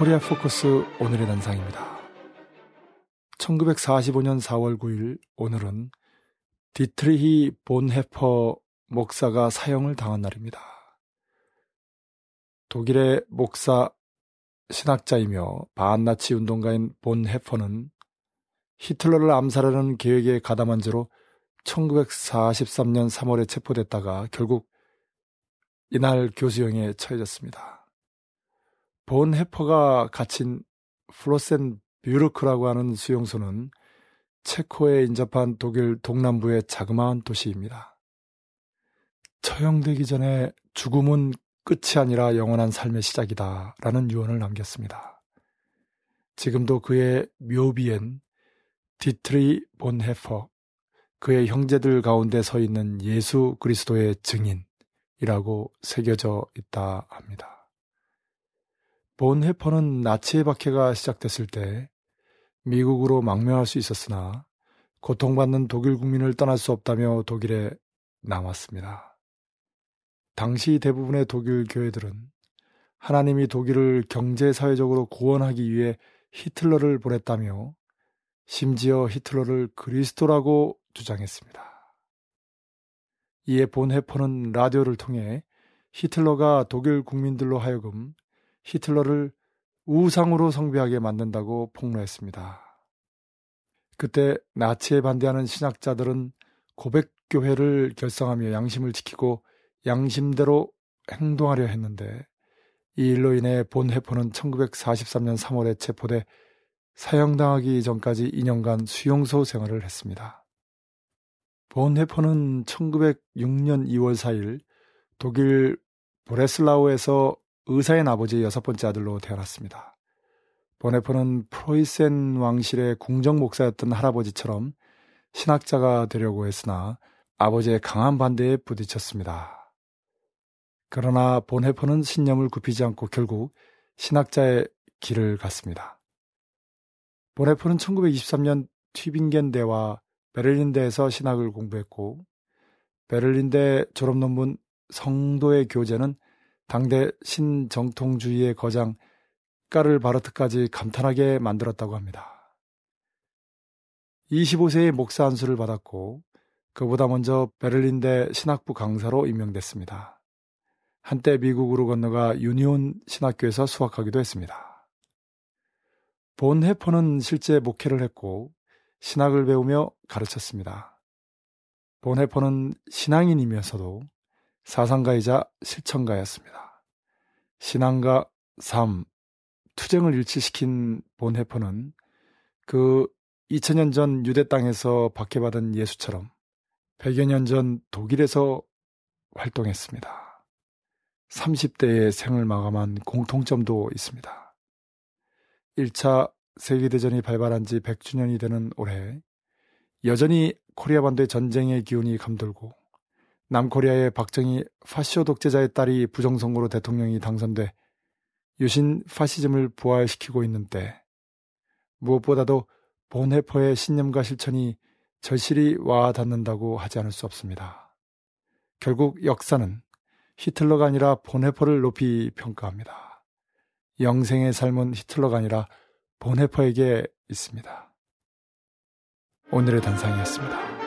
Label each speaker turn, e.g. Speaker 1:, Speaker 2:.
Speaker 1: 코리아 포커스 오늘의 단상입니다. 1945년 4월 9일 오늘은 디트리히 본헤퍼 목사가 사형을 당한 날입니다. 독일의 목사 신학자이며 반나치 운동가인 본헤퍼는 히틀러를 암살하는 계획에 가담한 죄로 1943년 3월에 체포됐다가 결국 이날 교수형에 처해졌습니다. 본헤퍼가 갇힌 플로센뷰르크라고 하는 수용소는 체코에 인접한 독일 동남부의 자그마한 도시입니다. 처형되기 전에 죽음은 끝이 아니라 영원한 삶의 시작이다 라는 유언을 남겼습니다. 지금도 그의 묘비엔 디트리 본헤퍼, 그의 형제들 가운데 서 있는 예수 그리스도의 증인이라고 새겨져 있다 합니다. 본 헤퍼는 나치의 박해가 시작됐을 때 미국으로 망명할 수 있었으나 고통받는 독일 국민을 떠날 수 없다며 독일에 남았습니다. 당시 대부분의 독일 교회들은 하나님이 독일을 경제 사회적으로 구원하기 위해 히틀러를 보냈다며 심지어 히틀러를 그리스도라고 주장했습니다. 이에 본 해퍼는 라디오를 통해 히틀러가 독일 국민들로 하여금 히틀러를 우상으로 성비하게 만든다고 폭로했습니다. 그때 나치에 반대하는 신학자들은 고백교회를 결성하며 양심을 지키고 양심대로 행동하려 했는데 이 일로 인해 본 해포는 1943년 3월에 체포돼 사형당하기 전까지 2년간 수용소 생활을 했습니다. 본 해포는 1906년 2월 4일 독일 브레슬라우에서 의사의 아버지의 여섯 번째 아들로 태어났습니다. 보네포는 프로이센 왕실의 궁정 목사였던 할아버지처럼 신학자가 되려고 했으나 아버지의 강한 반대에 부딪혔습니다. 그러나 본해포는 신념을 굽히지 않고 결국 신학자의 길을 갔습니다. 보네포는 1923년 튀빙겐대와 베를린대에서 신학을 공부했고 베를린대 졸업 논문 성도의 교재는 당대 신정통주의의 거장 까를 바르트까지 감탄하게 만들었다고 합니다. 25세의 목사 안수를 받았고 그보다 먼저 베를린대 신학부 강사로 임명됐습니다. 한때 미국으로 건너가 유니온 신학교에서 수학하기도 했습니다. 본 해퍼는 실제 목회를 했고 신학을 배우며 가르쳤습니다. 본 해퍼는 신앙인이면서도 사상가이자 실천가였습니다. 신앙과 삶, 투쟁을 일치시킨 본해퍼는 그 2000년 전 유대 땅에서 박해받은 예수처럼 100여 년 전 독일에서 활동했습니다. 30대의 생을 마감한 공통점도 있습니다. 1차 세계대전이 발발한 지 100주년이 되는 올해 여전히 코리아 반도의 전쟁의 기운이 감돌고 남코리아의 박정희 파시오 독재자의 딸이 부정선거로 대통령이 당선돼 유신 파시즘을 부활시키고 있는 때 무엇보다도 본해퍼의 신념과 실천이 절실히 와닿는다고 하지 않을 수 없습니다. 결국 역사는 히틀러가 아니라 본해퍼를 높이 평가합니다. 영생의 삶은 히틀러가 아니라 본해퍼에게 있습니다. 오늘의 단상이었습니다.